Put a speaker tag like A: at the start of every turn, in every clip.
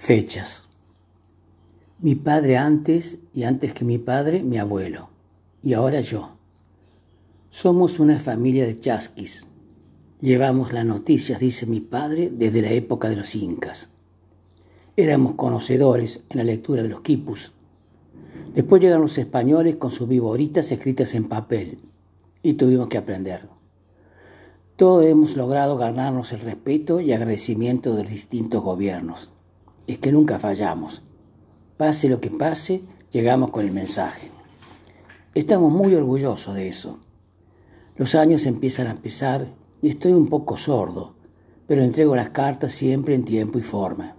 A: Fechas. Mi padre antes y antes que mi padre, mi abuelo. Y ahora yo. Somos una familia de chasquis. Llevamos las noticias, dice mi padre, desde la época de los incas. Éramos conocedores en la lectura de los quipus. Después llegan los españoles con sus viboritas escritas en papel y tuvimos que aprender. Todos hemos logrado ganarnos el respeto y agradecimiento de los distintos gobiernos es que nunca fallamos. Pase lo que pase, llegamos con el mensaje. Estamos muy orgullosos de eso. Los años empiezan a pesar y estoy un poco sordo, pero entrego las cartas siempre en tiempo y forma.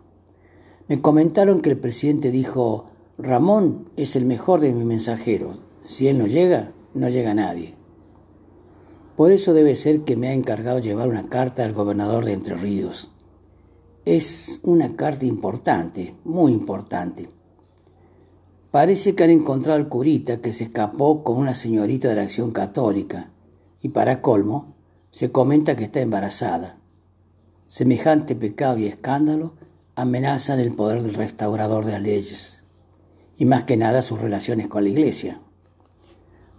A: Me comentaron que el presidente dijo, Ramón es el mejor de mis mensajeros. Si él no llega, no llega nadie. Por eso debe ser que me ha encargado llevar una carta al gobernador de Entre Ríos. Es una carta importante, muy importante. Parece que han encontrado al curita que se escapó con una señorita de la acción católica y para colmo se comenta que está embarazada. Semejante pecado y escándalo amenazan el poder del restaurador de las leyes y más que nada sus relaciones con la iglesia.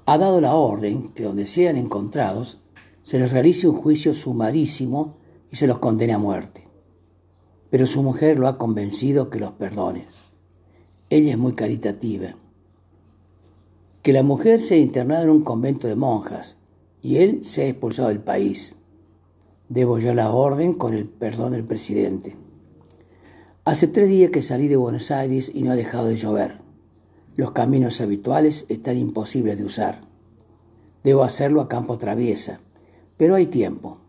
A: Ha dado la orden que donde sean encontrados se les realice un juicio sumarísimo y se los condene a muerte pero su mujer lo ha convencido que los perdone. Ella es muy caritativa. Que la mujer sea internada en un convento de monjas y él sea expulsado del país. Debo yo la orden con el perdón del presidente. Hace tres días que salí de Buenos Aires y no ha dejado de llover. Los caminos habituales están imposibles de usar. Debo hacerlo a campo traviesa, pero hay tiempo.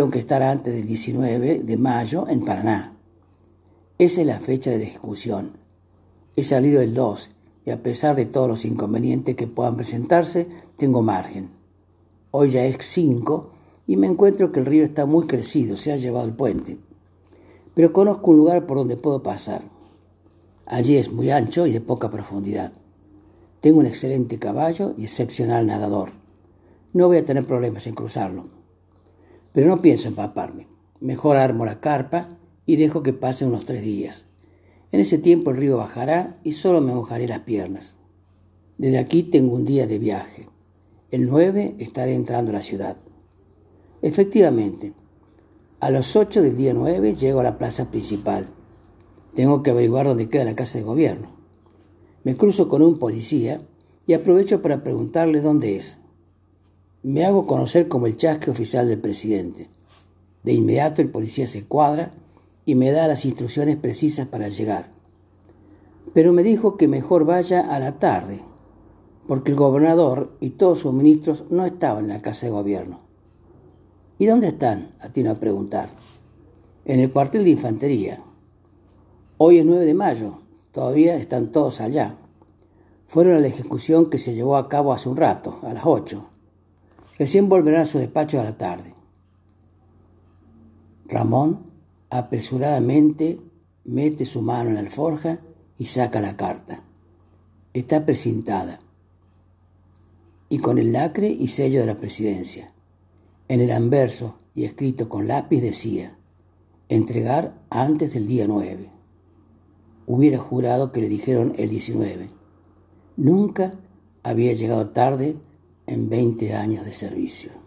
A: Tengo que estar antes del 19 de mayo en Paraná. Esa es la fecha de la ejecución. He salido el 2 y a pesar de todos los inconvenientes que puedan presentarse, tengo margen. Hoy ya es 5 y me encuentro que el río está muy crecido, se ha llevado el puente. Pero conozco un lugar por donde puedo pasar. Allí es muy ancho y de poca profundidad. Tengo un excelente caballo y excepcional nadador. No voy a tener problemas en cruzarlo. Pero no pienso empaparme. Mejor armo la carpa y dejo que pasen unos tres días. En ese tiempo el río bajará y solo me mojaré las piernas. Desde aquí tengo un día de viaje. El 9 estaré entrando a la ciudad. Efectivamente, a las 8 del día 9 llego a la plaza principal. Tengo que averiguar dónde queda la casa de gobierno. Me cruzo con un policía y aprovecho para preguntarle dónde es. Me hago conocer como el chasque oficial del presidente. De inmediato el policía se cuadra y me da las instrucciones precisas para llegar. Pero me dijo que mejor vaya a la tarde, porque el gobernador y todos sus ministros no estaban en la casa de gobierno. ¿Y dónde están? Atino a preguntar. En el cuartel de infantería. Hoy es 9 de mayo, todavía están todos allá. Fueron a la ejecución que se llevó a cabo hace un rato, a las 8. Recién volverá a su despacho a la tarde. Ramón apresuradamente mete su mano en la alforja y saca la carta. Está precintada y con el lacre y sello de la presidencia. En el anverso y escrito con lápiz decía, entregar antes del día 9. Hubiera jurado que le dijeron el 19. Nunca había llegado tarde en 20 años de servicio.